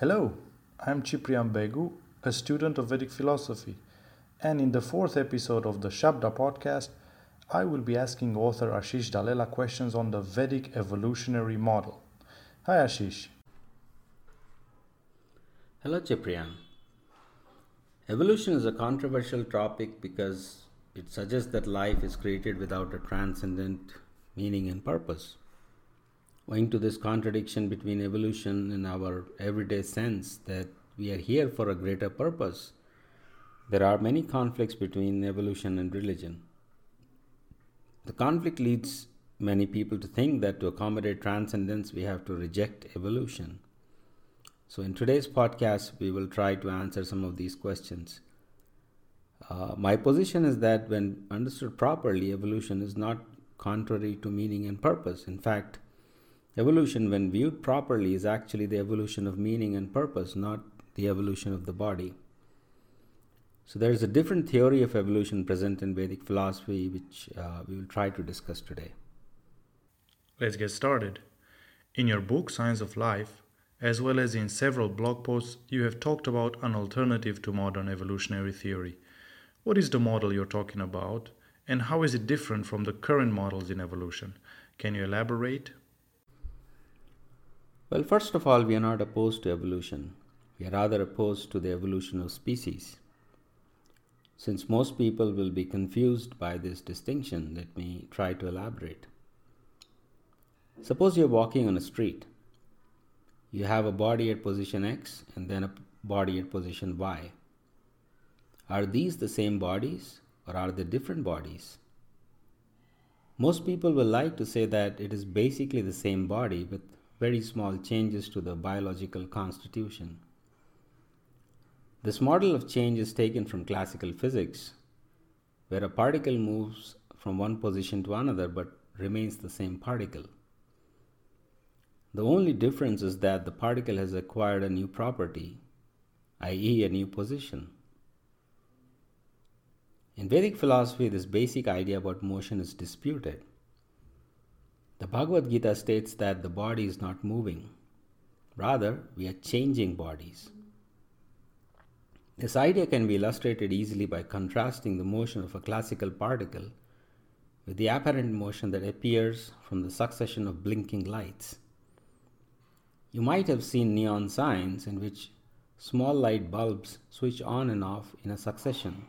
Hello, I'm Ciprian Begu, a student of Vedic philosophy, and in the fourth episode of the Shabda podcast, I will be asking author Ashish Dalela questions on the Vedic evolutionary model. Hi Ashish. Hello Ciprian. Evolution is a controversial topic because it suggests that life is created without a transcendent meaning and purpose. Owing to this contradiction between evolution and our everyday sense that we are here for a greater purpose, there are many conflicts between evolution and religion. The conflict leads many people to think that to accommodate transcendence, we have to reject evolution. So, in today's podcast, we will try to answer some of these questions. Uh, my position is that when understood properly, evolution is not contrary to meaning and purpose. In fact, evolution, when viewed properly, is actually the evolution of meaning and purpose, not the evolution of the body. So, there is a different theory of evolution present in Vedic philosophy, which uh, we will try to discuss today. Let's get started. In your book, Science of Life, as well as in several blog posts, you have talked about an alternative to modern evolutionary theory. What is the model you're talking about, and how is it different from the current models in evolution? Can you elaborate? Well, first of all, we are not opposed to evolution. We are rather opposed to the evolution of species. Since most people will be confused by this distinction, let me try to elaborate. Suppose you're walking on a street. You have a body at position X and then a body at position Y. Are these the same bodies or are they different bodies? Most people will like to say that it is basically the same body with very small changes to the biological constitution. This model of change is taken from classical physics, where a particle moves from one position to another but remains the same particle. The only difference is that the particle has acquired a new property, i.e., a new position. In Vedic philosophy, this basic idea about motion is disputed. The Bhagavad Gita states that the body is not moving, rather, we are changing bodies. This idea can be illustrated easily by contrasting the motion of a classical particle with the apparent motion that appears from the succession of blinking lights. You might have seen neon signs in which small light bulbs switch on and off in a succession.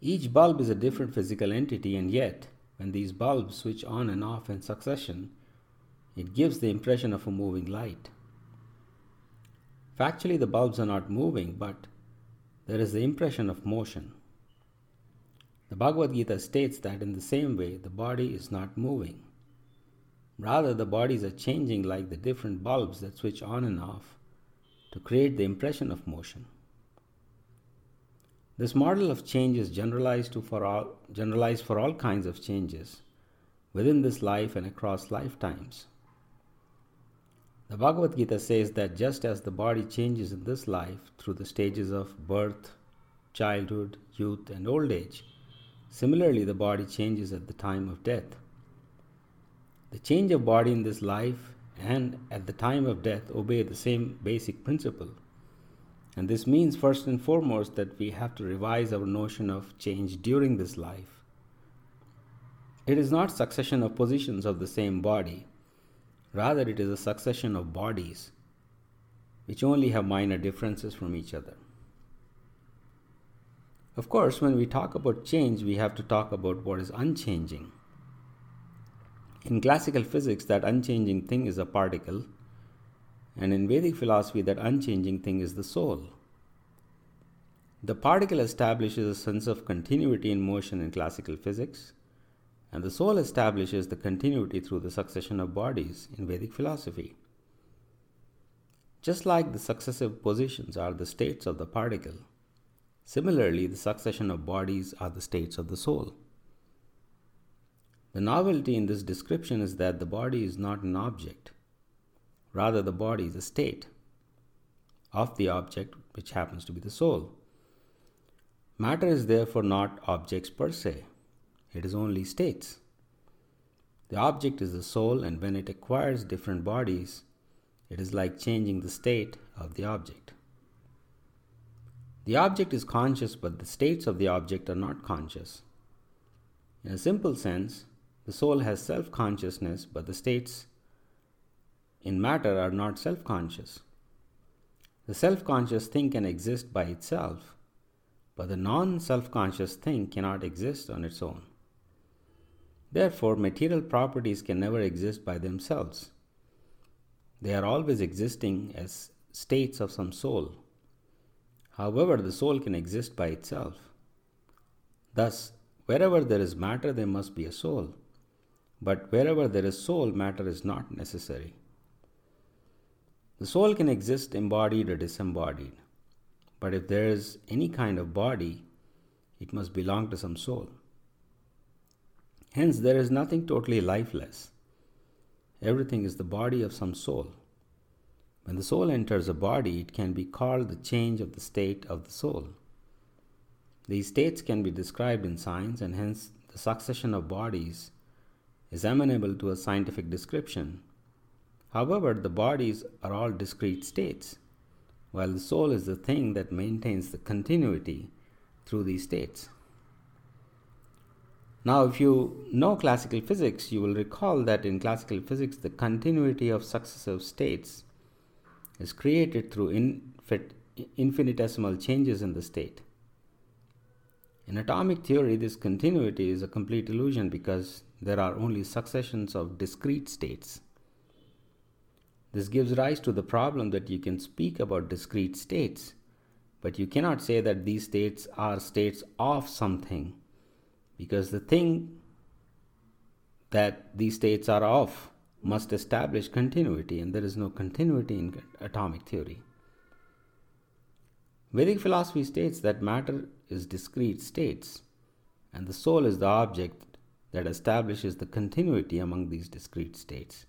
Each bulb is a different physical entity, and yet, when these bulbs switch on and off in succession, it gives the impression of a moving light. Factually, the bulbs are not moving, but there is the impression of motion. The Bhagavad Gita states that in the same way, the body is not moving. Rather, the bodies are changing like the different bulbs that switch on and off to create the impression of motion. This model of change is generalized, to for all, generalized for all kinds of changes within this life and across lifetimes. The Bhagavad Gita says that just as the body changes in this life through the stages of birth, childhood, youth, and old age, similarly the body changes at the time of death. The change of body in this life and at the time of death obey the same basic principle. And this means, first and foremost, that we have to revise our notion of change during this life. It is not succession of positions of the same body, rather, it is a succession of bodies which only have minor differences from each other. Of course, when we talk about change, we have to talk about what is unchanging. In classical physics, that unchanging thing is a particle and in Vedic philosophy, that unchanging thing is the soul. The particle establishes a sense of continuity in motion in classical physics, and the soul establishes the continuity through the succession of bodies in Vedic philosophy. Just like the successive positions are the states of the particle, similarly, the succession of bodies are the states of the soul. The novelty in this description is that the body is not an object Rather, the body is a state of the object, which happens to be the soul. Matter is therefore not objects per se, it is only states. The object is the soul, and when it acquires different bodies, It is like changing the state of the object. The object is conscious, but the states of the object are not conscious. In a simple sense, the soul has self consciousness, but the states in matter are not self conscious. The self conscious thing can exist by itself, but the non self conscious thing cannot exist on its own. Therefore, material properties can never exist by themselves. They are always existing as states of some soul. However, the soul can exist by itself. Thus, wherever there is matter, there must be a soul. But wherever there is soul, matter is not necessary. The soul can exist embodied or disembodied. But if there is any kind of body, it must belong to some soul. Hence, there is nothing totally lifeless. Everything is the body of some soul. When the soul enters a body, it can be called the change of the state of the soul. These states can be described in science, and hence the succession of bodies is amenable to a scientific description. However, the bodies are all discrete states, while the soul is the thing that maintains the continuity through these states. Now, if you know classical physics, you will recall that in classical physics, the continuity of successive states is created through infin- infinitesimal changes in the state. In atomic theory, this continuity is a complete illusion because there are only successions of discrete states. This gives rise to the problem that you can speak about discrete states, but you cannot say that these states are states of something because the thing that these states are of must establish continuity, and there is no continuity in atomic theory. Vedic philosophy states that matter is discrete states, and the soul is the object that establishes the continuity among these discrete states.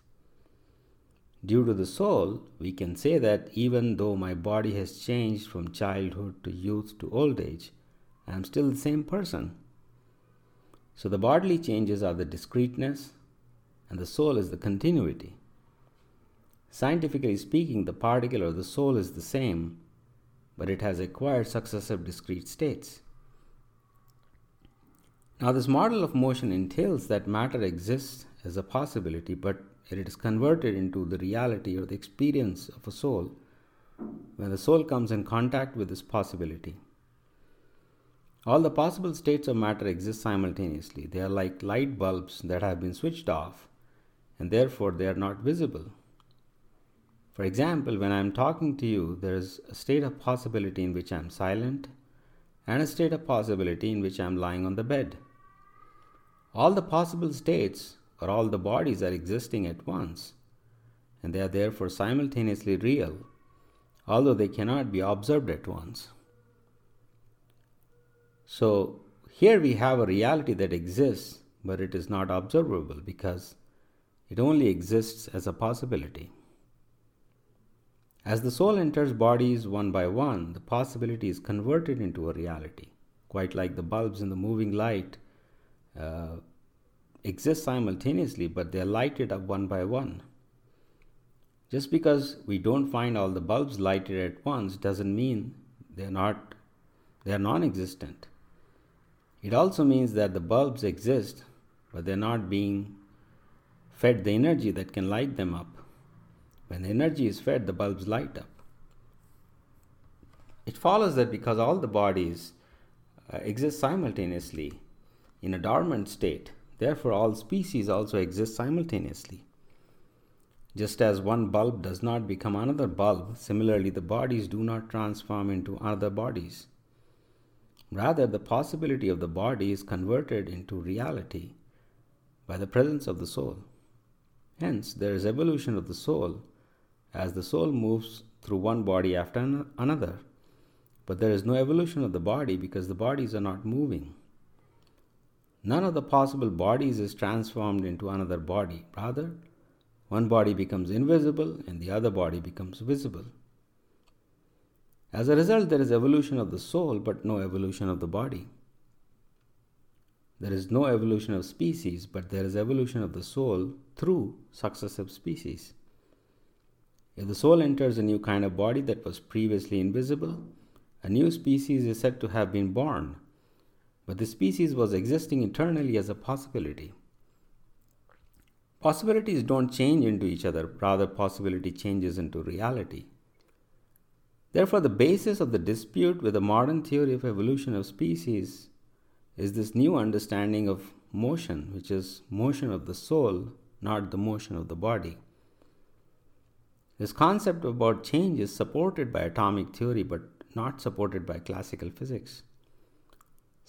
Due to the soul, we can say that even though my body has changed from childhood to youth to old age, I am still the same person. So the bodily changes are the discreteness, and the soul is the continuity. Scientifically speaking, the particle or the soul is the same, but it has acquired successive discrete states. Now, this model of motion entails that matter exists as a possibility, but it is converted into the reality or the experience of a soul when the soul comes in contact with this possibility. All the possible states of matter exist simultaneously. They are like light bulbs that have been switched off and therefore they are not visible. For example, when I am talking to you, there is a state of possibility in which I am silent and a state of possibility in which I am lying on the bed. All the possible states or all the bodies are existing at once, and they are therefore simultaneously real, although they cannot be observed at once. So, here we have a reality that exists, but it is not observable because it only exists as a possibility. As the soul enters bodies one by one, the possibility is converted into a reality, quite like the bulbs in the moving light uh, exist simultaneously, but they are lighted up one by one. Just because we don't find all the bulbs lighted at once doesn't mean they're not they are non-existent. It also means that the bulbs exist, but they're not being fed the energy that can light them up. When the energy is fed, the bulbs light up. It follows that because all the bodies uh, exist simultaneously in a dormant state, therefore all species also exist simultaneously. Just as one bulb does not become another bulb, similarly the bodies do not transform into other bodies. Rather, the possibility of the body is converted into reality by the presence of the soul. Hence, there is evolution of the soul as the soul moves through one body after another. But there is no evolution of the body because the bodies are not moving. None of the possible bodies is transformed into another body. Rather, one body becomes invisible and the other body becomes visible. As a result, there is evolution of the soul but no evolution of the body. There is no evolution of species, but there is evolution of the soul through successive species. If the soul enters a new kind of body that was previously invisible, a new species is said to have been born, but the species was existing eternally as a possibility. Possibilities don't change into each other, rather, possibility changes into reality. Therefore, the basis of the dispute with the modern theory of evolution of species is this new understanding of motion, which is motion of the soul, not the motion of the body. This concept about change is supported by atomic theory but not supported by classical physics.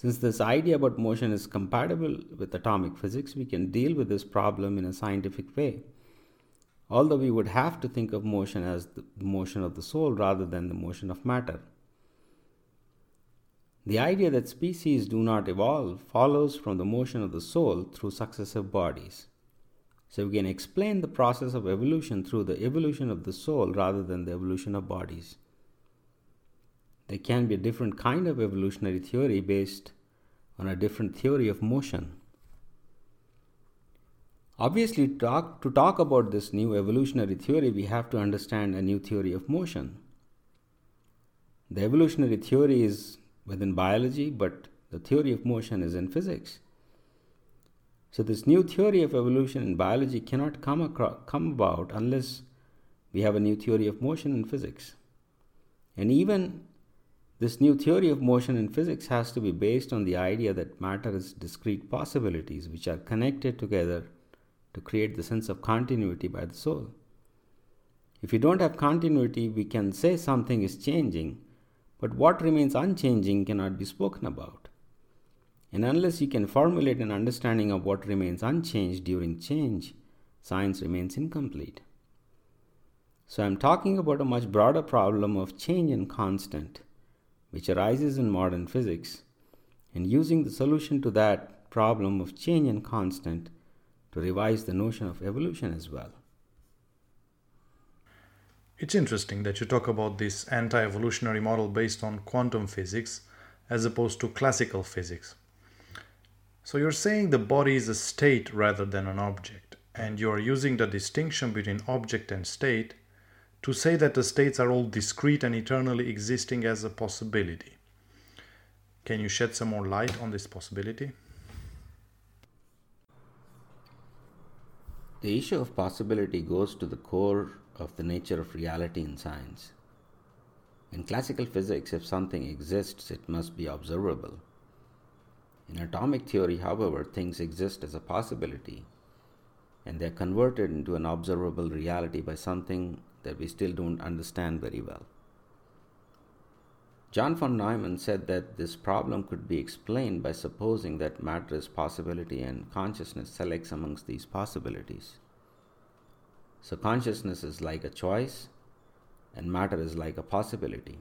Since this idea about motion is compatible with atomic physics, we can deal with this problem in a scientific way. Although we would have to think of motion as the motion of the soul rather than the motion of matter. The idea that species do not evolve follows from the motion of the soul through successive bodies. So we can explain the process of evolution through the evolution of the soul rather than the evolution of bodies. There can be a different kind of evolutionary theory based on a different theory of motion. Obviously, talk, to talk about this new evolutionary theory, we have to understand a new theory of motion. The evolutionary theory is within biology, but the theory of motion is in physics. So, this new theory of evolution in biology cannot come, across, come about unless we have a new theory of motion in physics. And even this new theory of motion in physics has to be based on the idea that matter is discrete possibilities which are connected together to create the sense of continuity by the soul. If you don't have continuity, we can say something is changing, but what remains unchanging cannot be spoken about. And unless you can formulate an understanding of what remains unchanged during change, science remains incomplete. So I'm talking about a much broader problem of change and constant which arises in modern physics, and using the solution to that problem of change and constant to revise the notion of evolution as well. It's interesting that you talk about this anti evolutionary model based on quantum physics as opposed to classical physics. So you're saying the body is a state rather than an object, and you are using the distinction between object and state to say that the states are all discrete and eternally existing as a possibility. Can you shed some more light on this possibility? The issue of possibility goes to the core of the nature of reality in science. In classical physics, if something exists, it must be observable. In atomic theory, however, things exist as a possibility, and they are converted into an observable reality by something that we still don't understand very well. John von Neumann said that this problem could be explained by supposing that matter is possibility and consciousness selects amongst these possibilities. So, consciousness is like a choice and matter is like a possibility.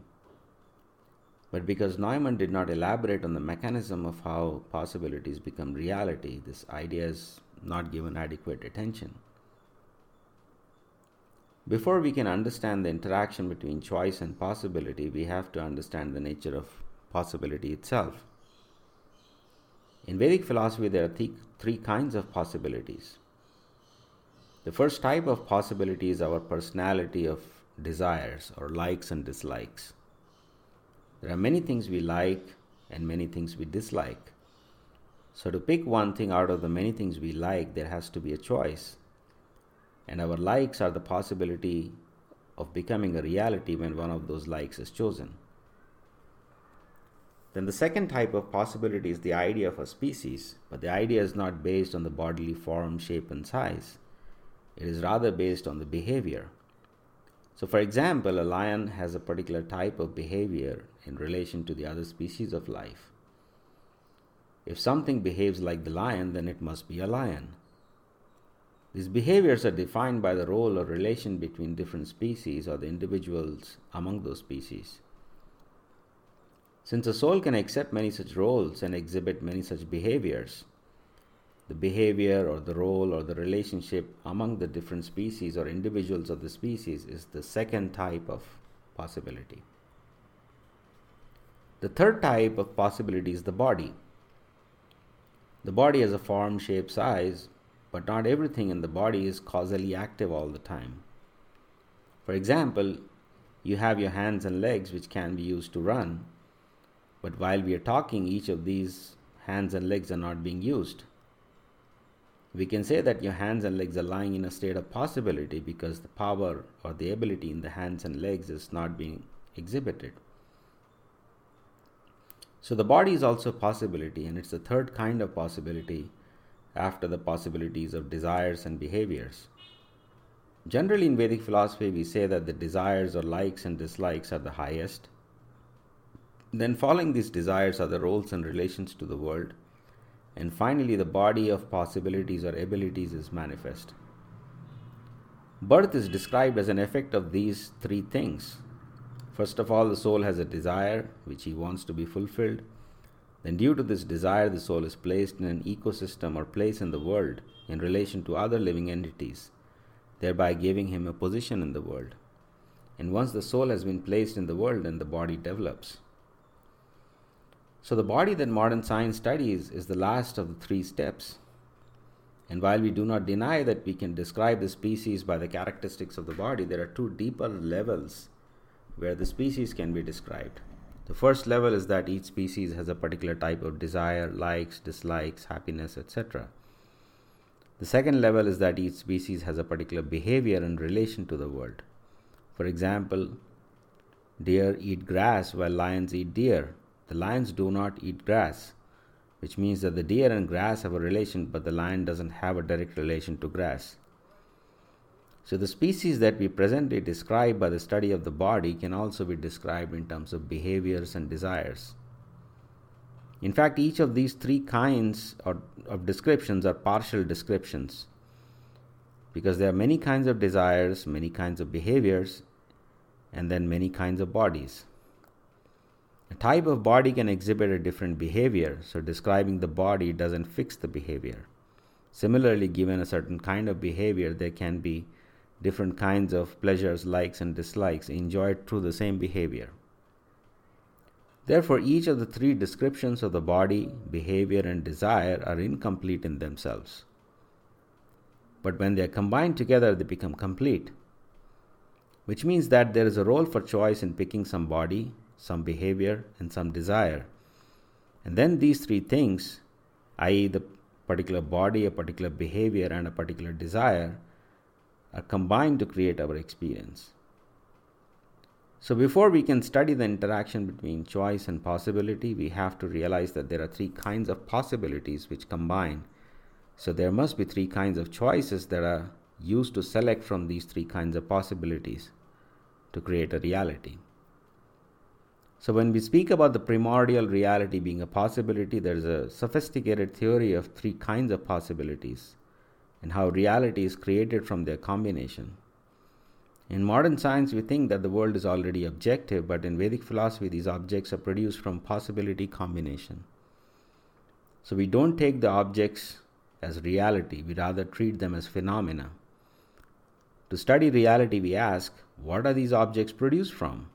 But because Neumann did not elaborate on the mechanism of how possibilities become reality, this idea is not given adequate attention. Before we can understand the interaction between choice and possibility, we have to understand the nature of possibility itself. In Vedic philosophy, there are th- three kinds of possibilities. The first type of possibility is our personality of desires or likes and dislikes. There are many things we like and many things we dislike. So, to pick one thing out of the many things we like, there has to be a choice and our likes are the possibility of becoming a reality when one of those likes is chosen. Then the second type of possibility is the idea of a species, but the idea is not based on the bodily form, shape, and size. It is rather based on the behavior. So, for example, a lion has a particular type of behavior in relation to the other species of life. If something behaves like the lion, then it must be a lion. These behaviors are defined by the role or relation between different species or the individuals among those species. Since the soul can accept many such roles and exhibit many such behaviors, the behavior or the role or the relationship among the different species or individuals of the species is the second type of possibility. The third type of possibility is the body. The body has a form, shape, size, but not everything in the body is causally active all the time. For example, you have your hands and legs which can be used to run, but while we are talking, each of these hands and legs are not being used. We can say that your hands and legs are lying in a state of possibility because the power or the ability in the hands and legs is not being exhibited. So the body is also a possibility, and it's the third kind of possibility after the possibilities of desires and behaviors. Generally, in Vedic philosophy, we say that the desires or likes and dislikes are the highest. Then, following these desires are the roles and relations to the world. And finally, the body of possibilities or abilities is manifest. Birth is described as an effect of these three things. First of all, the soul has a desire which he wants to be fulfilled. Then, due to this desire, the soul is placed in an ecosystem or place in the world in relation to other living entities thereby giving him a position in the world. And once the soul has been placed in the world, then the body develops. So, the body that modern science studies is the last of the three steps. And while we do not deny that we can describe the species by the characteristics of the body, there are two deeper levels where the species can be described. The first level is that each species has a particular type of desire, likes, dislikes, happiness, etc. The second level is that each species has a particular behavior in relation to the world. For example, deer eat grass while lions eat deer. The lions do not eat grass, which means that the deer and grass have a relation, but the lion doesn't have a direct relation to grass. So, the species that we presently describe by the study of the body can also be described in terms of behaviors and desires. In fact, each of these three kinds of descriptions are partial descriptions because there are many kinds of desires, many kinds of behaviors, and then many kinds of bodies. A type of body can exhibit a different behavior, so describing the body doesn't fix the behavior. Similarly, given a certain kind of behavior, there can be different kinds of pleasures, likes, and dislikes enjoyed through the same behavior. Therefore, each of the three descriptions of the body, behavior, and desire are incomplete in themselves. But when they are combined together, they become complete, which means that there is a role for choice in picking some body, some behavior, and some desire. And then these three things, i.e., the particular body, a particular behavior, and a particular desire, are combined to create our experience. So, before we can study the interaction between choice and possibility, we have to realize that there are three kinds of possibilities which combine. So, there must be three kinds of choices that are used to select from these three kinds of possibilities to create a reality. So, when we speak about the primordial reality being a possibility, there is a sophisticated theory of three kinds of possibilities and how reality is created from their combination. In modern science, we think that the world is already objective, but in Vedic philosophy, these objects are produced from possibility combination. So we don't take the objects as reality, we rather treat them as phenomena. To study reality, we ask, what are these objects produced from?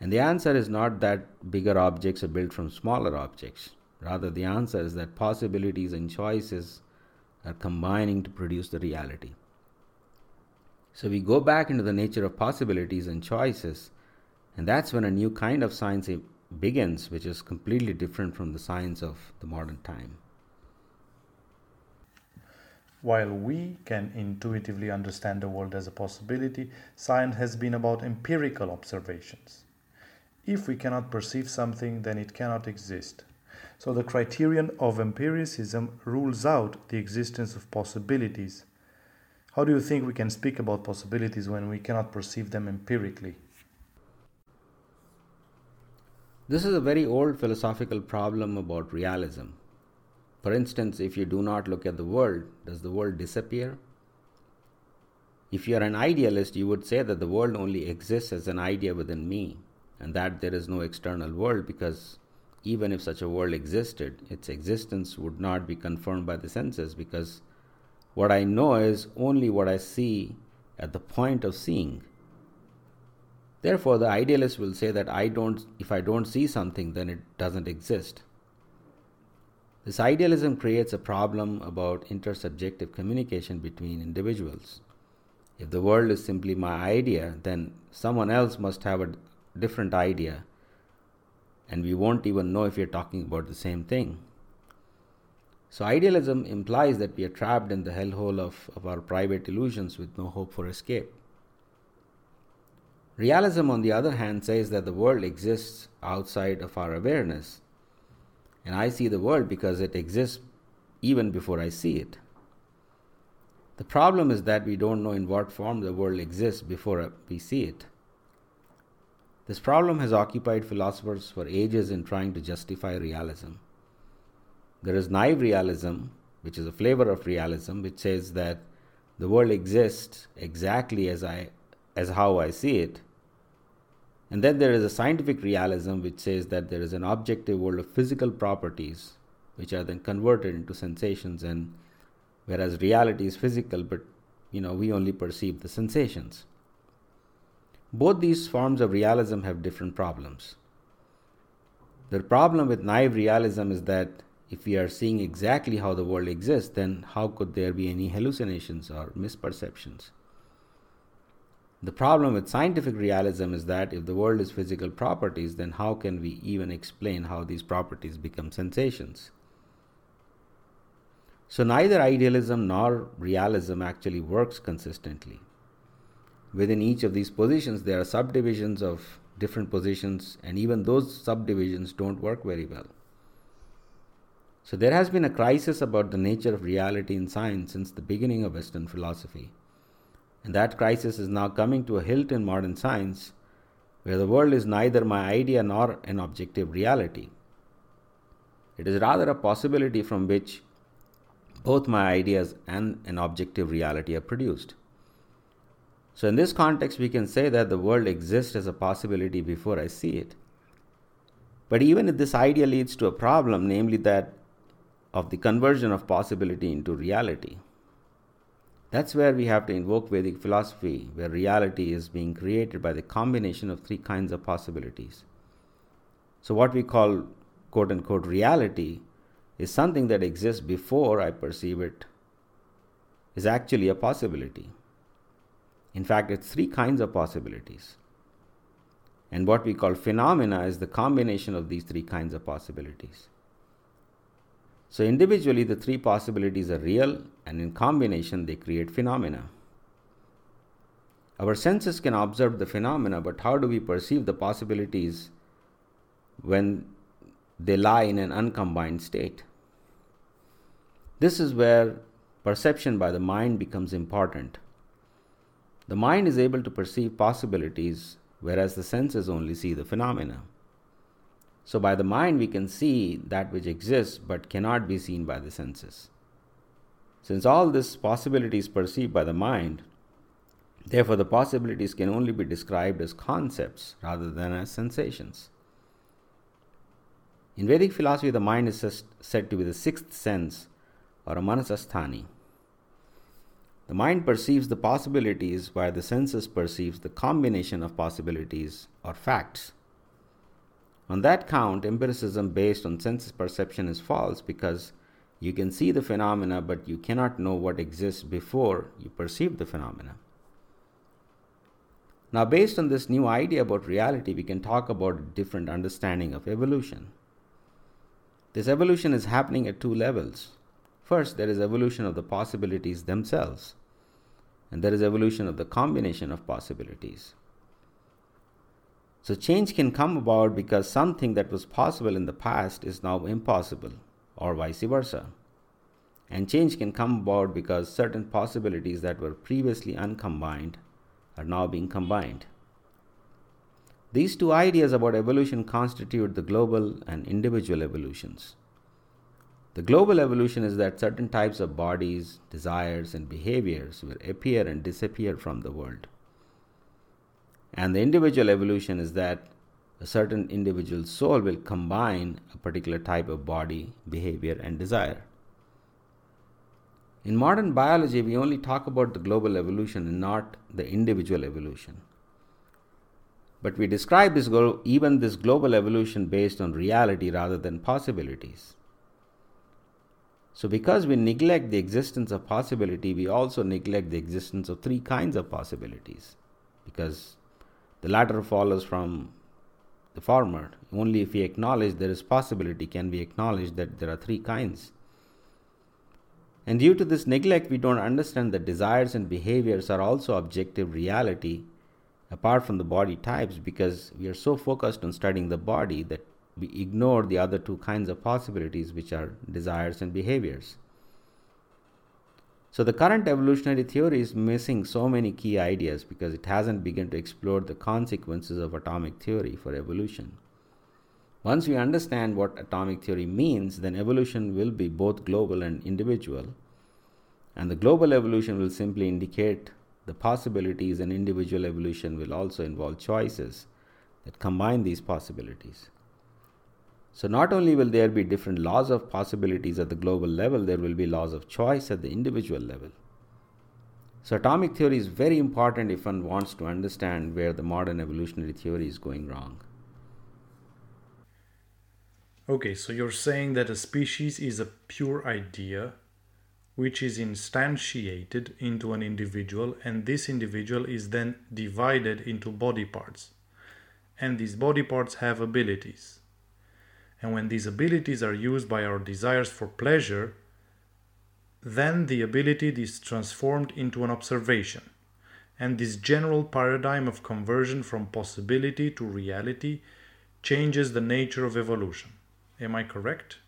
And the answer is not that bigger objects are built from smaller objects. Rather, the answer is that possibilities and choices are combining to produce the reality. So we go back into the nature of possibilities and choices, and that's when a new kind of science begins, which is completely different from the science of the modern time. While we can intuitively understand the world as a possibility, science has been about empirical observations. If we cannot perceive something, then it cannot exist. So the criterion of empiricism rules out the existence of possibilities how do you think we can speak about possibilities when we cannot perceive them empirically? This is a very old philosophical problem about realism. For instance, if you do not look at the world, does the world disappear? If you are an idealist, you would say that the world only exists as an idea within me, and that there is no external world because even if such a world existed, its existence would not be confirmed by the senses because what I know is only what I see at the point of seeing. Therefore, the idealist will say that I don't, if I don't see something, then it doesn't exist. This idealism creates a problem about intersubjective communication between individuals. If the world is simply my idea, then someone else must have a different idea, and we won't even know if we're talking about the same thing. So, idealism implies that we are trapped in the hellhole of, of our private illusions with no hope for escape. Realism, on the other hand, says that the world exists outside of our awareness, and I see the world because it exists even before I see it. The problem is that we don't know in what form the world exists before we see it. This problem has occupied philosophers for ages in trying to justify realism. There is naive realism, which is a flavor of realism, which says that the world exists exactly as I as how I see it. And then there is a scientific realism which says that there is an objective world of physical properties which are then converted into sensations and whereas reality is physical but you know we only perceive the sensations. Both these forms of realism have different problems. The problem with naive realism is that if we are seeing exactly how the world exists, then how could there be any hallucinations or misperceptions? The problem with scientific realism is that if the world is physical properties, then how can we even explain how these properties become sensations? So, neither idealism nor realism actually works consistently. Within each of these positions, there are subdivisions of different positions, and even those subdivisions don't work very well. So, there has been a crisis about the nature of reality in science since the beginning of Western philosophy. And that crisis is now coming to a hilt in modern science, where the world is neither my idea nor an objective reality. It is rather a possibility from which both my ideas and an objective reality are produced. So, in this context, we can say that the world exists as a possibility before I see it. But even if this idea leads to a problem, namely that of the conversion of possibility into reality. That's where we have to invoke Vedic philosophy, where reality is being created by the combination of three kinds of possibilities. So, what we call quote unquote reality is something that exists before I perceive it, is actually a possibility. In fact, it's three kinds of possibilities. And what we call phenomena is the combination of these three kinds of possibilities. So, individually, the three possibilities are real, and in combination, they create phenomena. Our senses can observe the phenomena, but how do we perceive the possibilities when they lie in an uncombined state? This is where perception by the mind becomes important. The mind is able to perceive possibilities, whereas the senses only see the phenomena. So, by the mind, we can see that which exists but cannot be seen by the senses. Since all this possibility is perceived by the mind, therefore the possibilities can only be described as concepts rather than as sensations. In Vedic philosophy, the mind is said to be the sixth sense or a manasasthani. The mind perceives the possibilities while the senses perceives the combination of possibilities or facts. On that count, empiricism based on senses perception is false because you can see the phenomena, but you cannot know what exists before you perceive the phenomena. Now, based on this new idea about reality, we can talk about a different understanding of evolution. This evolution is happening at two levels. First, there is evolution of the possibilities themselves, and there is evolution of the combination of possibilities. So change can come about because something that was possible in the past is now impossible, or vice versa. And change can come about because certain possibilities that were previously uncombined are now being combined. These two ideas about evolution constitute the global and individual evolutions. The global evolution is that certain types of bodies, desires, and behaviors will appear and disappear from the world. And the individual evolution is that a certain individual soul will combine a particular type of body, behavior, and desire. In modern biology, we only talk about the global evolution and not the individual evolution. But we describe this even this global evolution based on reality rather than possibilities. So, because we neglect the existence of possibility, we also neglect the existence of three kinds of possibilities. Because the latter follows from the former. Only if we acknowledge there is possibility can we acknowledge that there are three kinds. And due to this neglect, we don't understand that desires and behaviors are also objective reality apart from the body types because we are so focused on studying the body that we ignore the other two kinds of possibilities, which are desires and behaviors. So, the current evolutionary theory is missing so many key ideas because it hasn't begun to explore the consequences of atomic theory for evolution. Once we understand what atomic theory means, then evolution will be both global and individual. And the global evolution will simply indicate the possibilities, and individual evolution will also involve choices that combine these possibilities. So, not only will there be different laws of possibilities at the global level, there will be laws of choice at the individual level. So, atomic theory is very important if one wants to understand where the modern evolutionary theory is going wrong. Okay, so you're saying that a species is a pure idea which is instantiated into an individual, and this individual is then divided into body parts. And these body parts have abilities. And when these abilities are used by our desires for pleasure, then the ability is transformed into an observation. And this general paradigm of conversion from possibility to reality changes the nature of evolution. Am I correct?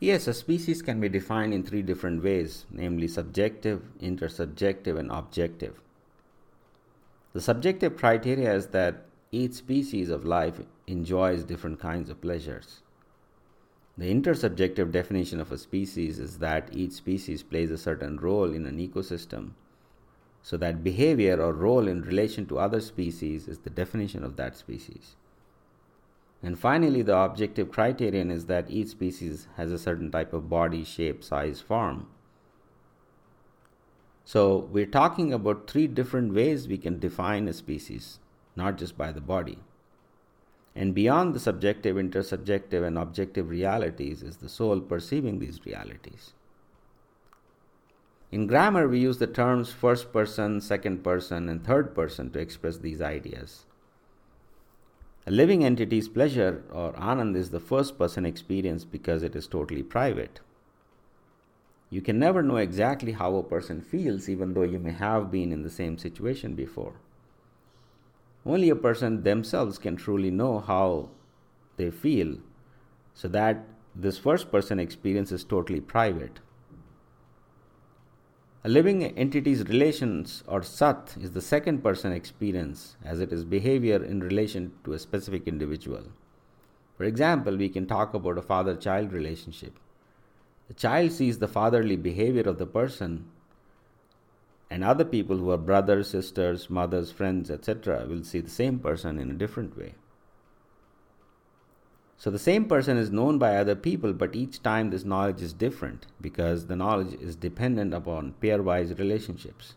Yes, a species can be defined in three different ways, namely subjective, intersubjective, and objective. The subjective criteria is that each species of life enjoys different kinds of pleasures. The intersubjective definition of a species is that each species plays a certain role in an ecosystem, so that behavior or role in relation to other species is the definition of that species. And finally, the objective criterion is that each species has a certain type of body, shape, size, form. So, we're talking about three different ways we can define a species not just by the body. And beyond the subjective, intersubjective, and objective realities is the soul perceiving these realities. In grammar, we use the terms first person, second person, and third person to express these ideas. A living entity's pleasure or anand is the first person experience because it is totally private. You can never know exactly how a person feels, even though you may have been in the same situation before. Only a person themselves can truly know how they feel, so that this first person experience is totally private. A living entity's relations or sat is the second person experience as it is behavior in relation to a specific individual. For example, we can talk about a father child relationship. The child sees the fatherly behavior of the person and other people who are brothers, sisters, mothers, friends, etc., will see the same person in a different way. So the same person is known by other people, but each time this knowledge is different because the knowledge is dependent upon pairwise relationships.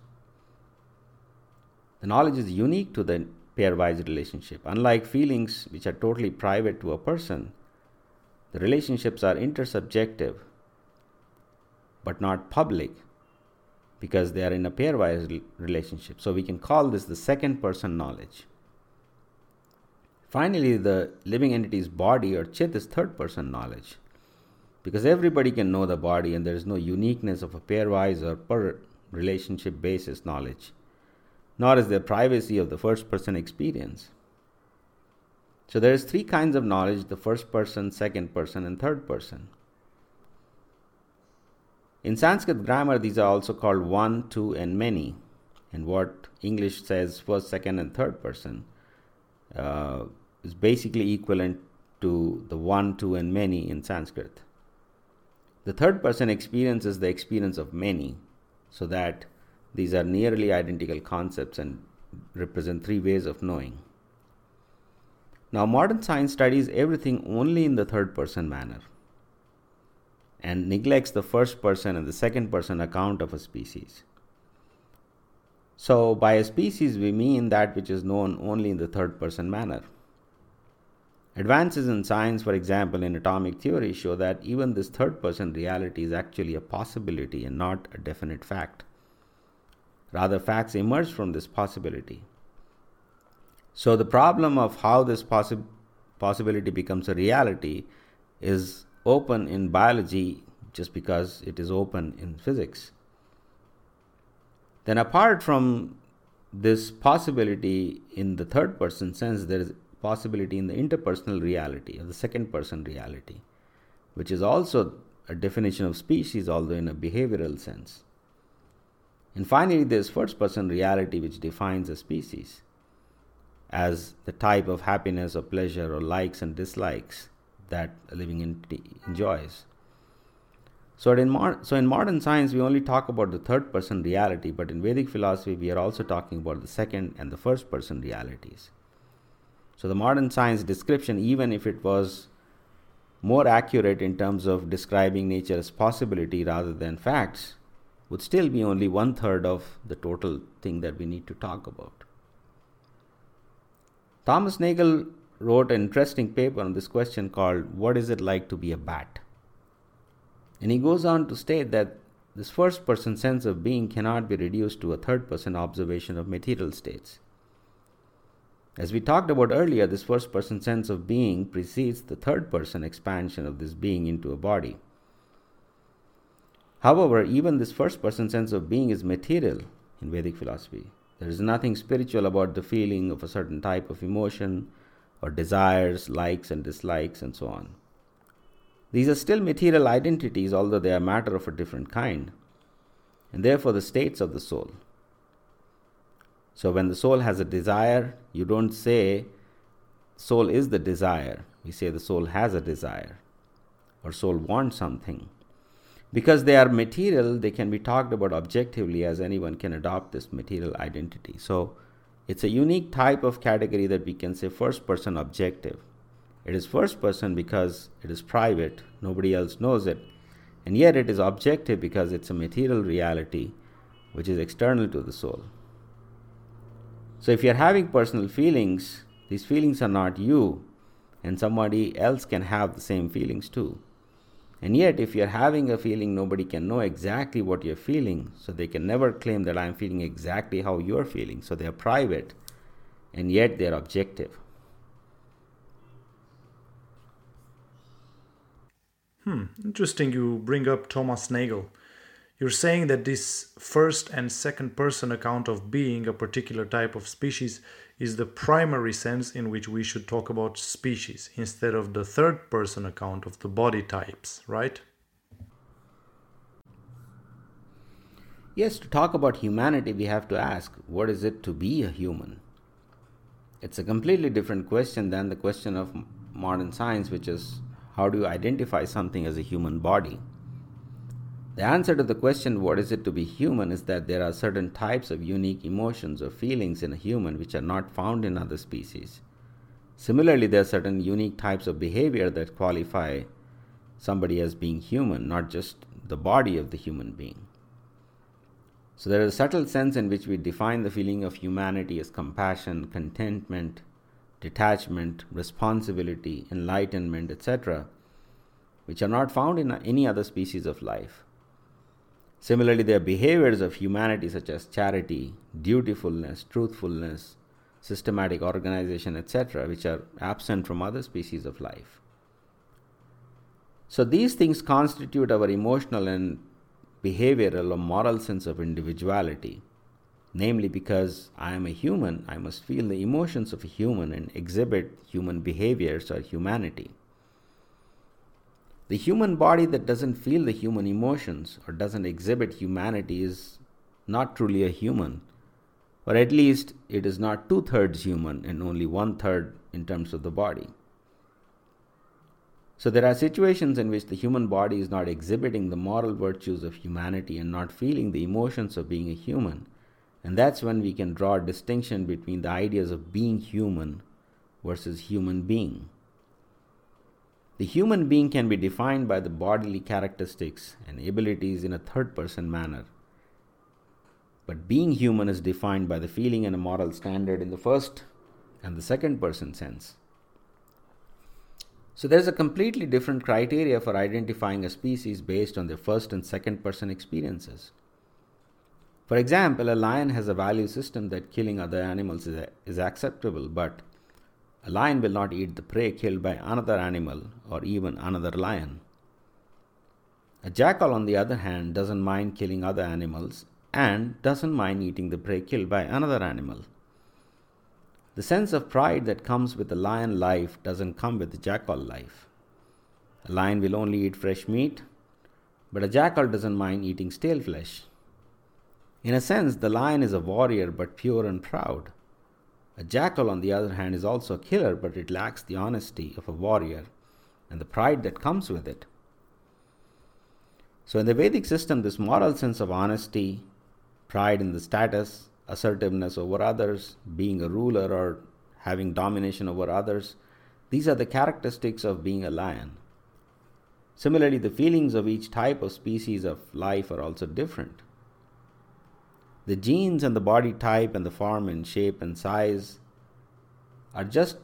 The knowledge is unique to the pairwise relationship. Unlike feelings which are totally private to a person, the relationships are intersubjective but not public because they are in a pairwise relationship. So we can call this the second person knowledge. Finally, the living entity's body or chit is third person knowledge because everybody can know the body and there is no uniqueness of a pairwise or per relationship basis knowledge, nor is there privacy of the first person experience. So there is three kinds of knowledge the first person, second person, and third person. In Sanskrit grammar, these are also called one, two, and many. And what English says first, second, and third person uh, is basically equivalent to the one, two, and many in Sanskrit. The third person experience is the experience of many, so that these are nearly identical concepts and represent three ways of knowing. Now, modern science studies everything only in the third person manner and neglects the first person and the second person account of a species. So, by a species, we mean that which is known only in the third person manner. Advances in science, for example, in atomic theory, show that even this third person reality is actually a possibility and not a definite fact. Rather, facts emerge from this possibility. So, the problem of how this possi- possibility becomes a reality is open in biology just because it is open in physics. Then, apart from this possibility in the third person sense, there is possibility in the interpersonal reality or the second person reality, which is also a definition of species, although in a behavioral sense. And finally, there's first person reality, which defines a species as the type of happiness or pleasure or likes and dislikes that a living entity enjoys. So in, so in modern science, we only talk about the third person reality, but in Vedic philosophy, we are also talking about the second and the first person realities. So the modern science description, even if it was more accurate in terms of describing nature as possibility rather than facts, would still be only one third of the total thing that we need to talk about. Thomas Nagel wrote an interesting paper on this question called What is it like to be a bat? And he goes on to state that this first person sense of being cannot be reduced to a third person observation of material states. As we talked about earlier, this first person sense of being precedes the third person expansion of this being into a body. However, even this first person sense of being is material in Vedic philosophy. There is nothing spiritual about the feeling of a certain type of emotion or desires, likes and dislikes, and so on. These are still material identities, although they are matter of a different kind, and therefore the states of the soul. So when the soul has a desire, you don't say soul is the desire. We say the soul has a desire or soul wants something. Because they are material, they can be talked about objectively as anyone can adopt this material identity. So it's a unique type of category that we can say first person objective. It is first person because it is private, nobody else knows it. And yet it is objective because it's a material reality which is external to the soul. So if you're having personal feelings, these feelings are not you, and somebody else can have the same feelings too. And yet, if you're having a feeling, nobody can know exactly what you're feeling, so they can never claim that I'm feeling exactly how you're feeling. So they're private, and yet they're objective. Hmm, interesting you bring up Thomas Nagel. You're saying that this first and second person account of being a particular type of species is the primary sense in which we should talk about species instead of the third person account of the body types, right? Yes, to talk about humanity, we have to ask what is it to be a human? It's a completely different question than the question of modern science, which is how do you identify something as a human body? The answer to the question, what is it to be human, is that there are certain types of unique emotions or feelings in a human which are not found in other species. Similarly, there are certain unique types of behavior that qualify somebody as being human, not just the body of the human being. So, there is a subtle sense in which we define the feeling of humanity as compassion, contentment, detachment, responsibility, enlightenment, etc., which are not found in any other species of life. Similarly, there are behaviors of humanity such as charity, dutifulness, truthfulness, systematic organization, etc., which are absent from other species of life. So, these things constitute our emotional and behavioral or moral sense of individuality. Namely, because I am a human, I must feel the emotions of a human and exhibit human behaviors or humanity. The human body that doesn't feel the human emotions or doesn't exhibit humanity is not truly a human, or at least it is not two thirds human and only one third in terms of the body. So, there are situations in which the human body is not exhibiting the moral virtues of humanity and not feeling the emotions of being a human. And that's when we can draw a distinction between the ideas of being human versus human being. The human being can be defined by the bodily characteristics and abilities in a third person manner. But being human is defined by the feeling and a moral standard in the first and the second person sense. So there's a completely different criteria for identifying a species based on their first and second person experiences. For example, a lion has a value system that killing other animals is, is acceptable, but a lion will not eat the prey killed by another animal or even another lion. A jackal, on the other hand, doesn't mind killing other animals and doesn't mind eating the prey killed by another animal. The sense of pride that comes with a lion life doesn't come with the jackal life. A lion will only eat fresh meat, but a jackal doesn't mind eating stale flesh. In a sense, the lion is a warrior but pure and proud. A jackal, on the other hand, is also a killer, but it lacks the honesty of a warrior and the pride that comes with it. So, in the Vedic system, this moral sense of honesty, pride in the status, assertiveness over others, being a ruler or having domination over others. These are the characteristics of being a lion. Similarly, the feelings of each type of species of life are also different. The genes and the body type and the form and shape and size are just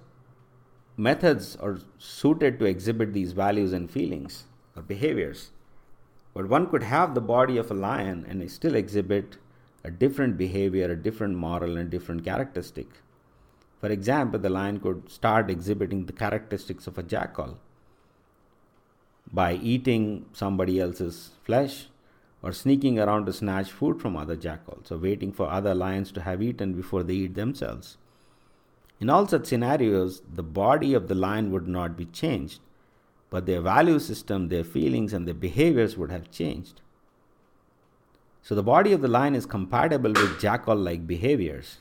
methods or suited to exhibit these values and feelings or behaviors. But one could have the body of a lion and still exhibit a different behavior, a different moral, and different characteristic. For example, the lion could start exhibiting the characteristics of a jackal by eating somebody else's flesh or sneaking around to snatch food from other jackals or waiting for other lions to have eaten before they eat themselves. In all such scenarios, the body of the lion would not be changed, but their value system, their feelings, and their behaviors would have changed. So the body of the lion is compatible with jackal like behaviors.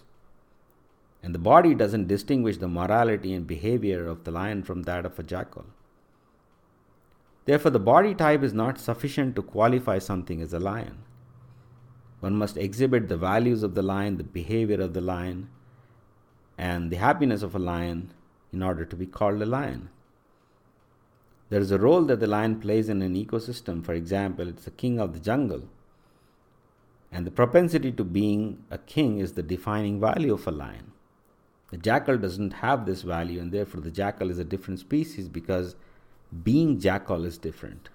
And the body doesn't distinguish the morality and behavior of the lion from that of a jackal. Therefore, the body type is not sufficient to qualify something as a lion. One must exhibit the values of the lion, the behavior of the lion, and the happiness of a lion in order to be called a lion. There is a role that the lion plays in an ecosystem. For example, it's the king of the jungle. And the propensity to being a king is the defining value of a lion. The jackal doesn't have this value, and therefore the jackal is a different species because being jackal is different.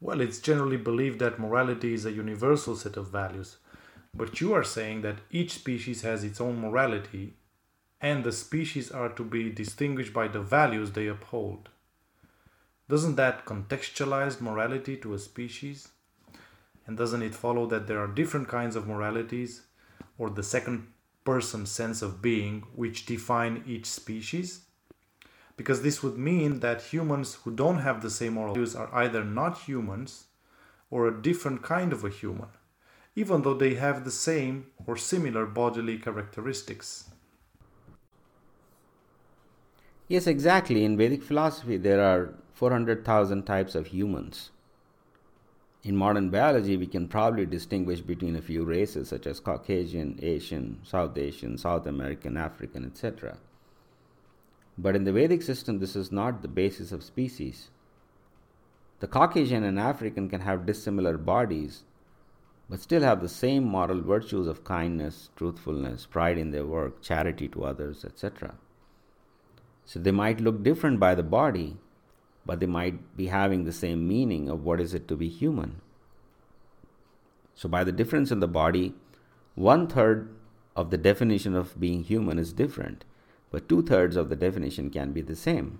Well, it's generally believed that morality is a universal set of values, but you are saying that each species has its own morality, and the species are to be distinguished by the values they uphold. Doesn't that contextualize morality to a species? And doesn't it follow that there are different kinds of moralities or the second person sense of being which define each species? Because this would mean that humans who don't have the same moral values are either not humans or a different kind of a human, even though they have the same or similar bodily characteristics. Yes, exactly. In Vedic philosophy, there are 400,000 types of humans. In modern biology, we can probably distinguish between a few races such as Caucasian, Asian, South Asian, South American, African, etc. But in the Vedic system, this is not the basis of species. The Caucasian and African can have dissimilar bodies, but still have the same moral virtues of kindness, truthfulness, pride in their work, charity to others, etc. So they might look different by the body, but they might be having the same meaning of what is it to be human. So, by the difference in the body, one third of the definition of being human is different, but two thirds of the definition can be the same.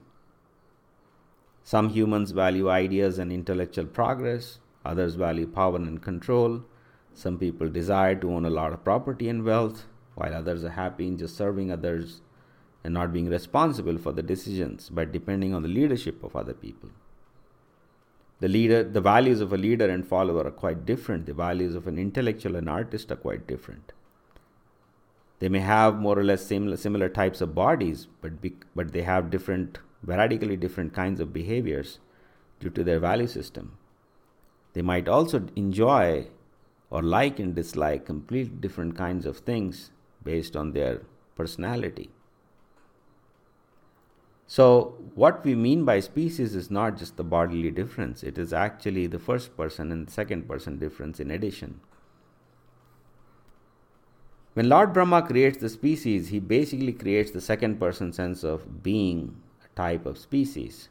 Some humans value ideas and intellectual progress, others value power and control. Some people desire to own a lot of property and wealth, while others are happy in just serving others and not being responsible for the decisions but depending on the leadership of other people. The leader, the values of a leader and follower are quite different. The values of an intellectual and artist are quite different. They may have more or less similar, similar types of bodies, but, be, but they have different, radically different kinds of behaviors due to their value system. They might also enjoy or like and dislike completely different kinds of things based on their personality. So, what we mean by species is not just the bodily difference, it is actually the first person and second person difference in addition. When Lord Brahma creates the species, he basically creates the second person sense of being a type of species.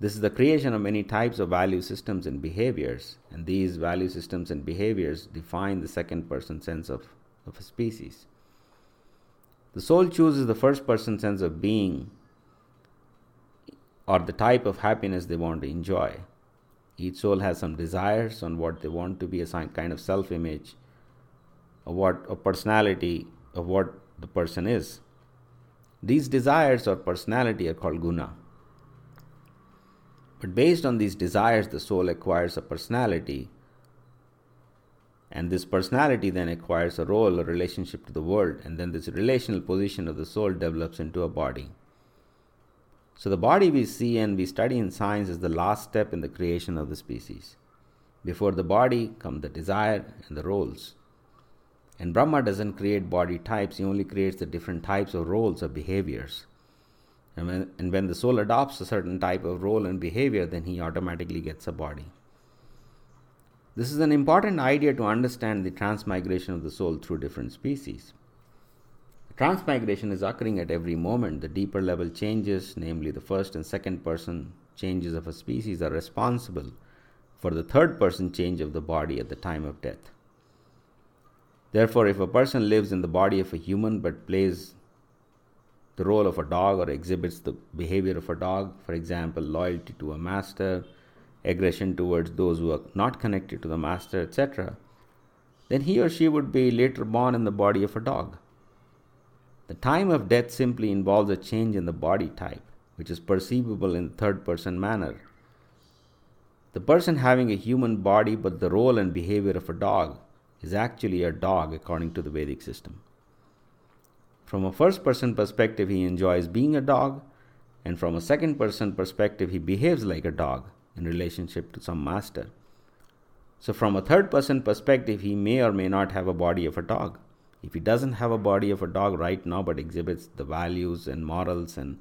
This is the creation of many types of value systems and behaviors, and these value systems and behaviors define the second person sense of, of a species. The soul chooses the first person sense of being or the type of happiness they want to enjoy. Each soul has some desires on what they want to be a kind of self image, of what a personality of what the person is. These desires or personality are called guna. But based on these desires, the soul acquires a personality, and this personality then acquires a role or relationship to the world, and then this relational position of the soul develops into a body. So, the body we see and we study in science is the last step in the creation of the species. Before the body come the desire and the roles. And Brahma doesn't create body types, he only creates the different types of roles or behaviors. And when, and when the soul adopts a certain type of role and behavior, then he automatically gets a body. This is an important idea to understand the transmigration of the soul through different species. Transmigration is occurring at every moment. The deeper level changes, namely the first and second person changes of a species, are responsible for the third person change of the body at the time of death. Therefore, if a person lives in the body of a human but plays the role of a dog or exhibits the behavior of a dog, for example, loyalty to a master, aggression towards those who are not connected to the master, etc., then he or she would be later born in the body of a dog. The time of death simply involves a change in the body type, which is perceivable in the third person manner. The person having a human body but the role and behavior of a dog is actually a dog according to the Vedic system. From a first person perspective, he enjoys being a dog, and from a second person perspective, he behaves like a dog in relationship to some master. So, from a third person perspective, he may or may not have a body of a dog. If he doesn't have a body of a dog right now but exhibits the values and morals and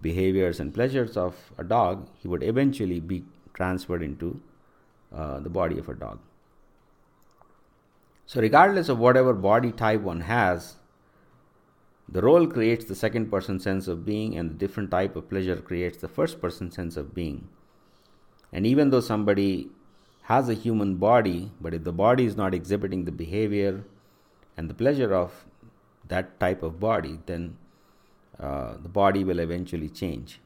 behaviors and pleasures of a dog, he would eventually be transferred into uh, the body of a dog. So, regardless of whatever body type one has, the role creates the second person sense of being, and the different type of pleasure creates the first person sense of being. And even though somebody has a human body, but if the body is not exhibiting the behavior, and the pleasure of that type of body, then uh, the body will eventually change.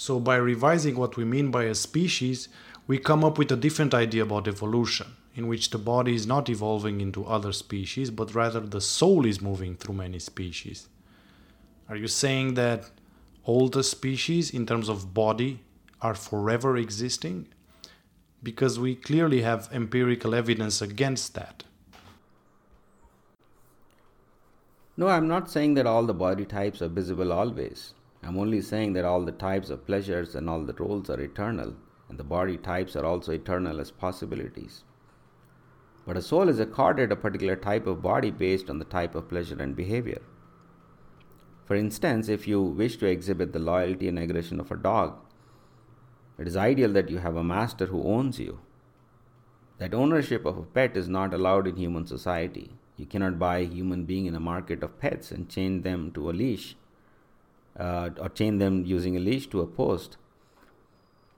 So, by revising what we mean by a species, we come up with a different idea about evolution, in which the body is not evolving into other species, but rather the soul is moving through many species. Are you saying that all the species, in terms of body, are forever existing because we clearly have empirical evidence against that. No, I'm not saying that all the body types are visible always. I'm only saying that all the types of pleasures and all the roles are eternal, and the body types are also eternal as possibilities. But a soul is accorded a particular type of body based on the type of pleasure and behavior. For instance, if you wish to exhibit the loyalty and aggression of a dog, it is ideal that you have a master who owns you. That ownership of a pet is not allowed in human society. You cannot buy a human being in a market of pets and chain them to a leash uh, or chain them using a leash to a post.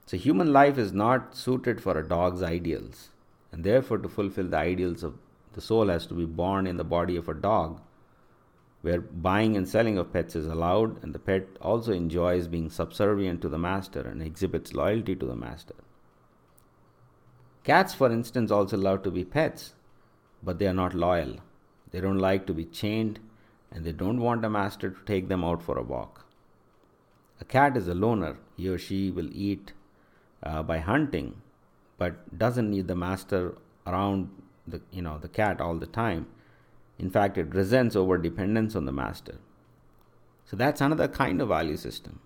So, human life is not suited for a dog's ideals, and therefore, to fulfill the ideals of the soul has to be born in the body of a dog where buying and selling of pets is allowed, and the pet also enjoys being subservient to the master and exhibits loyalty to the master. Cats, for instance, also love to be pets, but they are not loyal. They don't like to be chained, and they don't want a master to take them out for a walk. A cat is a loner. He or she will eat uh, by hunting, but doesn't need the master around the you know the cat all the time in fact, it resents over dependence on the master. So that's another kind of value system.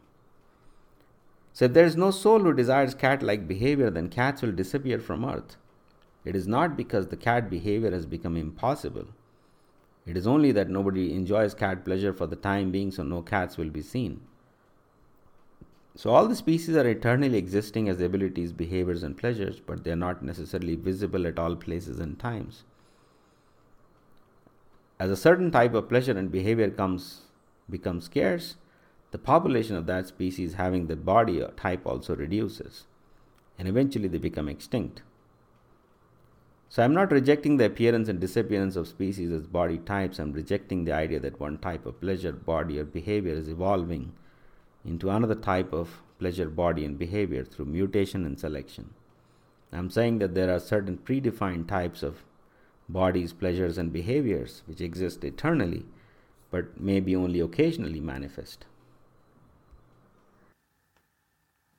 So if there is no soul who desires cat like behavior, then cats will disappear from earth. It is not because the cat behavior has become impossible. It is only that nobody enjoys cat pleasure for the time being, so no cats will be seen. So, all the species are eternally existing as abilities, behaviors, and pleasures, but they are not necessarily visible at all places and times. As a certain type of pleasure and behavior comes becomes scarce, the population of that species having that body type also reduces, and eventually they become extinct. So I'm not rejecting the appearance and disappearance of species as body types. I'm rejecting the idea that one type of pleasure, body, or behavior is evolving into another type of pleasure, body, and behavior through mutation and selection. I'm saying that there are certain predefined types of bodies, pleasures, and behaviors which exist eternally but may be only occasionally manifest.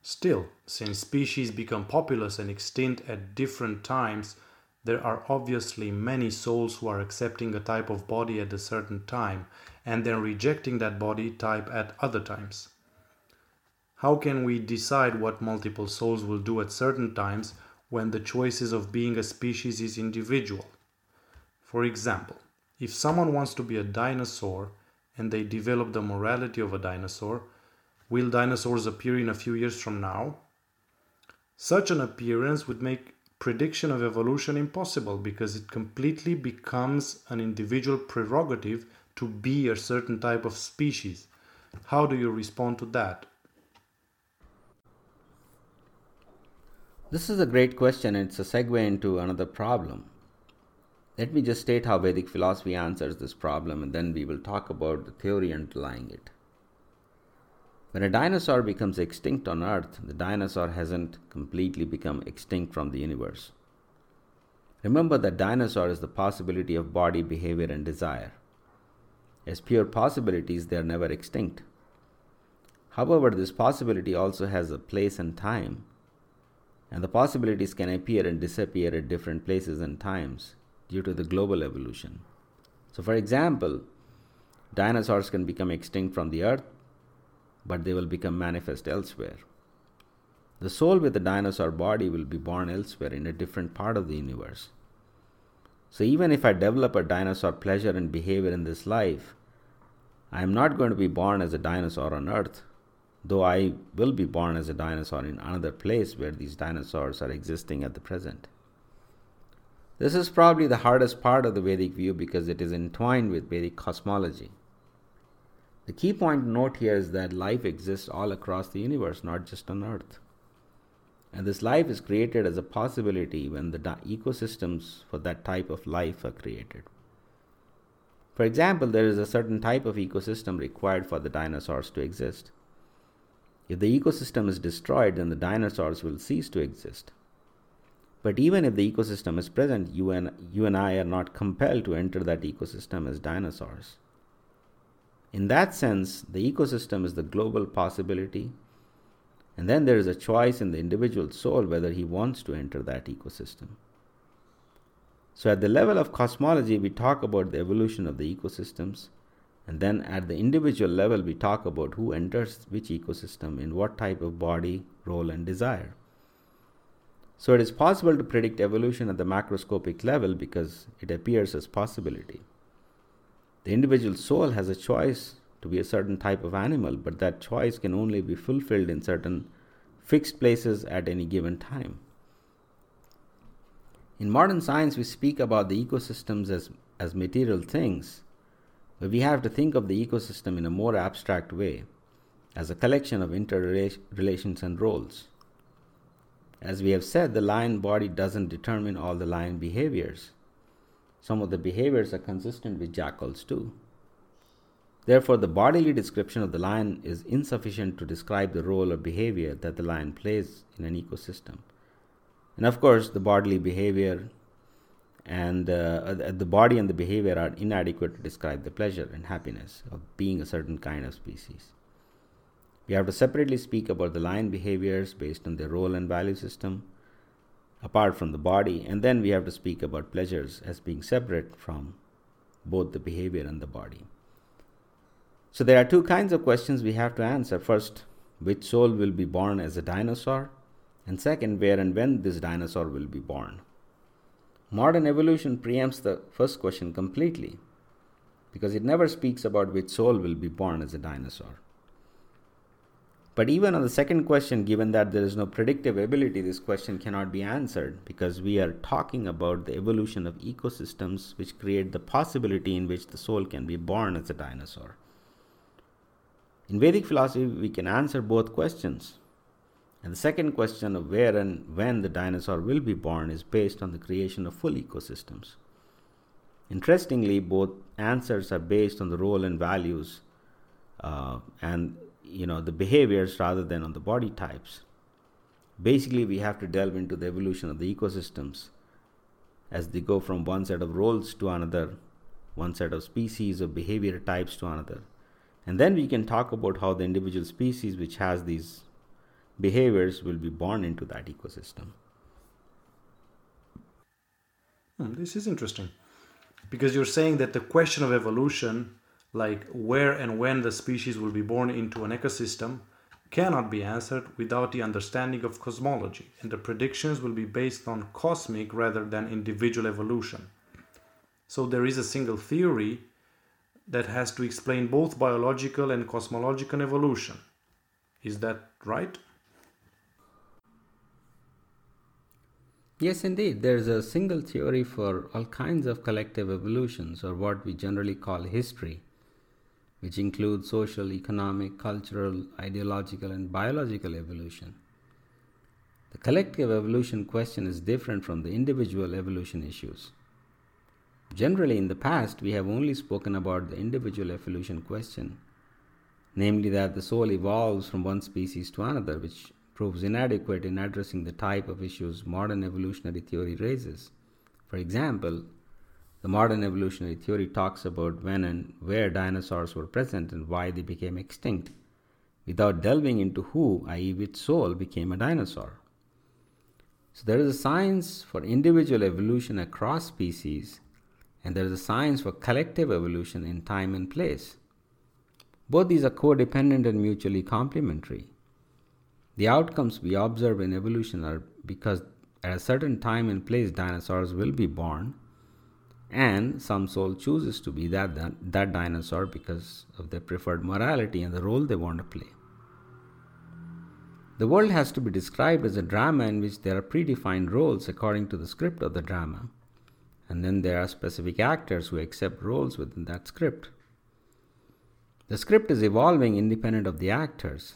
Still, since species become populous and extinct at different times, there are obviously many souls who are accepting a type of body at a certain time and then rejecting that body type at other times. How can we decide what multiple souls will do at certain times when the choices of being a species is individual? For example, if someone wants to be a dinosaur and they develop the morality of a dinosaur, will dinosaurs appear in a few years from now? Such an appearance would make prediction of evolution impossible because it completely becomes an individual prerogative to be a certain type of species. How do you respond to that? This is a great question and it's a segue into another problem. Let me just state how Vedic philosophy answers this problem and then we will talk about the theory underlying it. When a dinosaur becomes extinct on Earth, the dinosaur hasn't completely become extinct from the universe. Remember that dinosaur is the possibility of body, behavior, and desire. As pure possibilities, they are never extinct. However, this possibility also has a place and time, and the possibilities can appear and disappear at different places and times due to the global evolution. So, for example, dinosaurs can become extinct from the earth, but they will become manifest elsewhere. The soul with the dinosaur body will be born elsewhere in a different part of the universe. So, even if I develop a dinosaur pleasure and behavior in this life, I am not going to be born as a dinosaur on earth, though I will be born as a dinosaur in another place where these dinosaurs are existing at the present. This is probably the hardest part of the Vedic view because it is entwined with Vedic cosmology. The key point to note here is that life exists all across the universe, not just on Earth. And this life is created as a possibility when the ecosystems for that type of life are created. For example, there is a certain type of ecosystem required for the dinosaurs to exist. If the ecosystem is destroyed, then the dinosaurs will cease to exist. But even if the ecosystem is present, you and, you and I are not compelled to enter that ecosystem as dinosaurs. In that sense, the ecosystem is the global possibility, and then there is a choice in the individual soul whether he wants to enter that ecosystem. So, at the level of cosmology, we talk about the evolution of the ecosystems, and then at the individual level, we talk about who enters which ecosystem in what type of body, role, and desire. So it is possible to predict evolution at the macroscopic level because it appears as possibility. The individual soul has a choice to be a certain type of animal, but that choice can only be fulfilled in certain fixed places at any given time. In modern science, we speak about the ecosystems as, as material things, we have to think of the ecosystem in a more abstract way, as a collection of interrelations and roles. As we have said, the lion body doesn't determine all the lion behaviors. Some of the behaviors are consistent with jackals too. Therefore, the bodily description of the lion is insufficient to describe the role or behavior that the lion plays in an ecosystem. And of course, the bodily behavior and uh, the body and the behavior are inadequate to describe the pleasure and happiness of being a certain kind of species. We have to separately speak about the lion behaviors based on their role and value system, apart from the body, and then we have to speak about pleasures as being separate from both the behavior and the body. So there are two kinds of questions we have to answer. First, which soul will be born as a dinosaur? And second, where and when this dinosaur will be born. Modern evolution preempts the first question completely because it never speaks about which soul will be born as a dinosaur. But even on the second question, given that there is no predictive ability, this question cannot be answered because we are talking about the evolution of ecosystems which create the possibility in which the soul can be born as a dinosaur. In Vedic philosophy, we can answer both questions. And the second question of where and when the dinosaur will be born is based on the creation of full ecosystems. Interestingly, both answers are based on the role and values uh, and you know the behaviors rather than on the body types basically we have to delve into the evolution of the ecosystems as they go from one set of roles to another one set of species or behavior types to another and then we can talk about how the individual species which has these behaviors will be born into that ecosystem hmm, this is interesting because you're saying that the question of evolution like where and when the species will be born into an ecosystem, cannot be answered without the understanding of cosmology, and the predictions will be based on cosmic rather than individual evolution. So there is a single theory that has to explain both biological and cosmological evolution. Is that right? Yes, indeed. There's a single theory for all kinds of collective evolutions, or what we generally call history which includes social, economic, cultural, ideological, and biological evolution. The collective evolution question is different from the individual evolution issues. Generally, in the past, we have only spoken about the individual evolution question, namely that the soul evolves from one species to another, which proves inadequate in addressing the type of issues modern evolutionary theory raises. For example, the modern evolutionary theory talks about when and where dinosaurs were present and why they became extinct, without delving into who, i.e., which soul, became a dinosaur. So there is a science for individual evolution across species, and there is a science for collective evolution in time and place. Both these are codependent and mutually complementary. The outcomes we observe in evolution are because at a certain time and place dinosaurs will be born and some soul chooses to be that, that, that dinosaur because of their preferred morality and the role they want to play. The world has to be described as a drama in which there are predefined roles according to the script of the drama, and then there are specific actors who accept roles within that script. The script is evolving independent of the actors.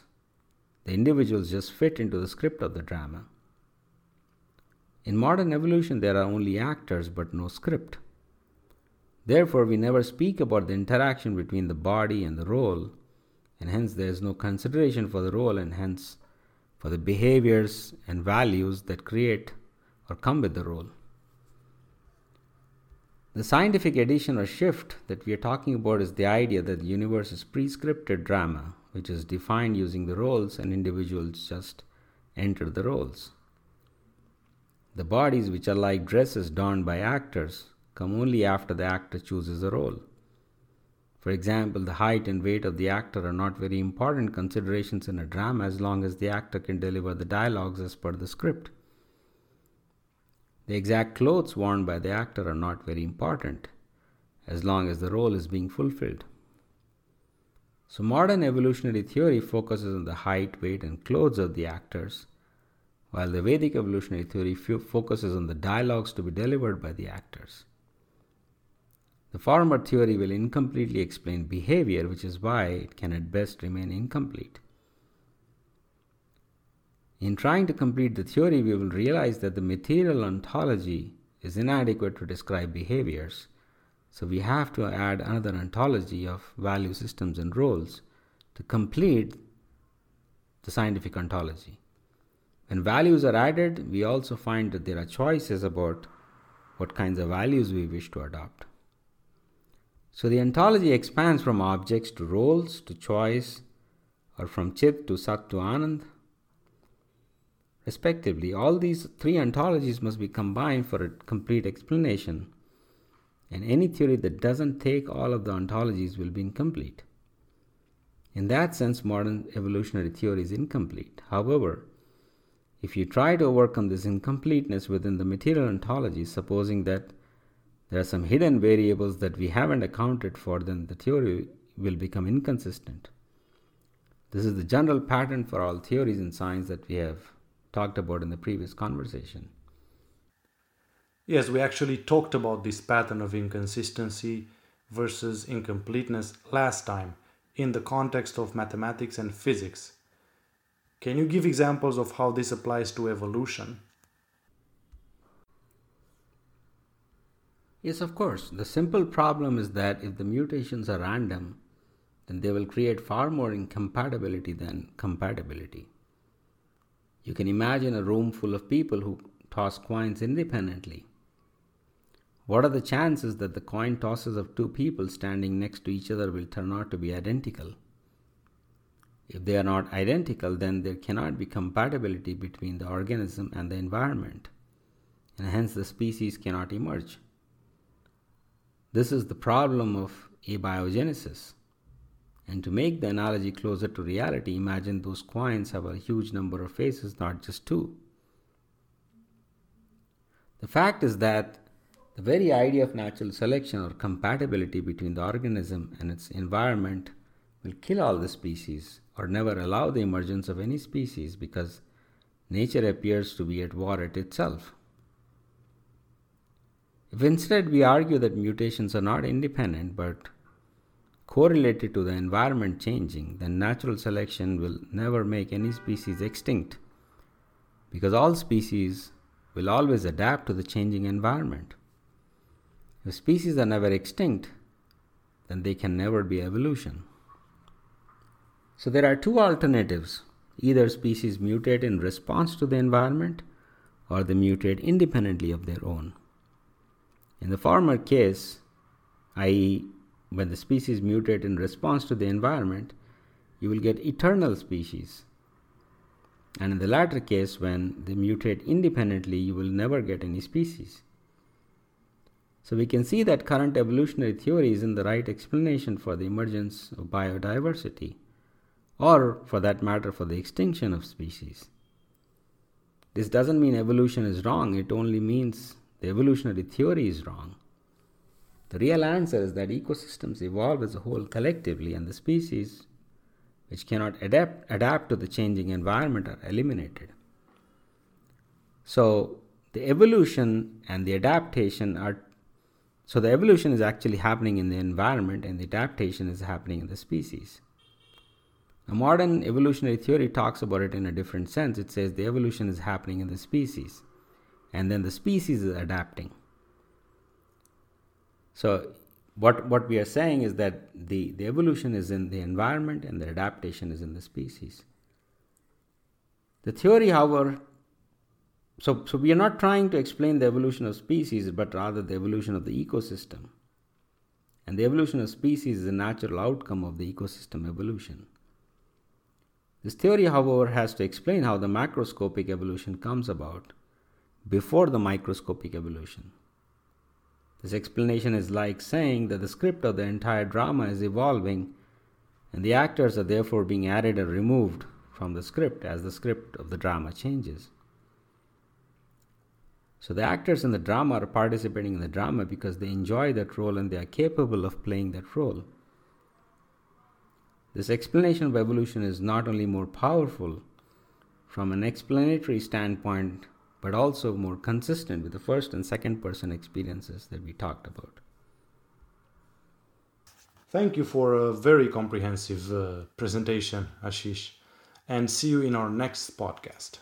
The individuals just fit into the script of the drama. In modern evolution, there are only actors but no script. Therefore, we never speak about the interaction between the body and the role, and hence there is no consideration for the role, and hence for the behaviors and values that create or come with the role. The scientific addition or shift that we are talking about is the idea that the universe is pre-scripted drama, which is defined using the roles and individuals just enter the roles. The bodies, which are like dresses donned by actors, come only after the actor chooses a role. For example, the height and weight of the actor are not very important considerations in a drama as long as the actor can deliver the dialogues as per the script. The exact clothes worn by the actor are not very important as long as the role is being fulfilled. So, modern evolutionary theory focuses on the height, weight, and clothes of the actors, while the Vedic evolutionary theory focuses on the dialogues to be delivered by the actors. The former theory will incompletely explain behavior, which is why it can at best remain incomplete. In trying to complete the theory, we will realize that the material ontology is inadequate to describe behaviors, so we have to add another ontology of value systems and roles to complete the scientific ontology. When values are added, we also find that there are choices about what kinds of values we wish to adopt. So the ontology expands from objects to roles to choice, or from Chit to Sat to Anand, respectively. All these three ontologies must be combined for a complete explanation, and any theory that doesn't take all of the ontologies will be incomplete. In that sense, modern evolutionary theory is incomplete. However, if you try to overcome this incompleteness within the material ontology, supposing that there are some hidden variables that we haven't accounted for, then the theory will become inconsistent. This is the general pattern for all theories in science that we have talked about in the previous conversation. Yes, we actually talked about this pattern of inconsistency versus incompleteness last time in the context of mathematics and physics. Can you give examples of how this applies to evolution? Yes, of course. The simple problem is that if the mutations are random, then they will create far more incompatibility than compatibility. You can imagine a room full of people who toss coins independently. What are the chances that the coin tosses of two people standing next to each other will turn out to be identical? If they are not identical, then there cannot be compatibility between the organism and the environment, and hence the species cannot emerge. This is the problem of abiogenesis. And to make the analogy closer to reality, imagine those coins have a huge number of faces, not just two. The fact is that the very idea of natural selection or compatibility between the organism and its environment will kill all the species or never allow the emergence of any species because nature appears to be at war at itself. If instead we argue that mutations are not independent but correlated to the environment changing, then natural selection will never make any species extinct because all species will always adapt to the changing environment. If species are never extinct, then they can never be evolution. So there are two alternatives either species mutate in response to the environment or they mutate independently of their own. In the former case, i.e., when the species mutate in response to the environment, you will get eternal species. And in the latter case, when they mutate independently, you will never get any species. So we can see that current evolutionary theory is in the right explanation for the emergence of biodiversity, or for that matter, for the extinction of species. This doesn't mean evolution is wrong, it only means the evolutionary theory is wrong. The real answer is that ecosystems evolve as a whole collectively, and the species which cannot adapt, adapt to the changing environment are eliminated. So, the evolution and the adaptation are so the evolution is actually happening in the environment and the adaptation is happening in the species. A modern evolutionary theory talks about it in a different sense. It says the evolution is happening in the species and then the species is adapting. So, what, what we are saying is that the, the evolution is in the environment and the adaptation is in the species. The theory, however, so, so we are not trying to explain the evolution of species, but rather the evolution of the ecosystem. And the evolution of species is a natural outcome of the ecosystem evolution. This theory, however, has to explain how the macroscopic evolution comes about before the microscopic evolution. This explanation is like saying that the script of the entire drama is evolving and the actors are therefore being added or removed from the script as the script of the drama changes. So the actors in the drama are participating in the drama because they enjoy that role and they are capable of playing that role. This explanation of evolution is not only more powerful from an explanatory standpoint but also more consistent with the first and second person experiences that we talked about. Thank you for a very comprehensive uh, presentation, Ashish, and see you in our next podcast.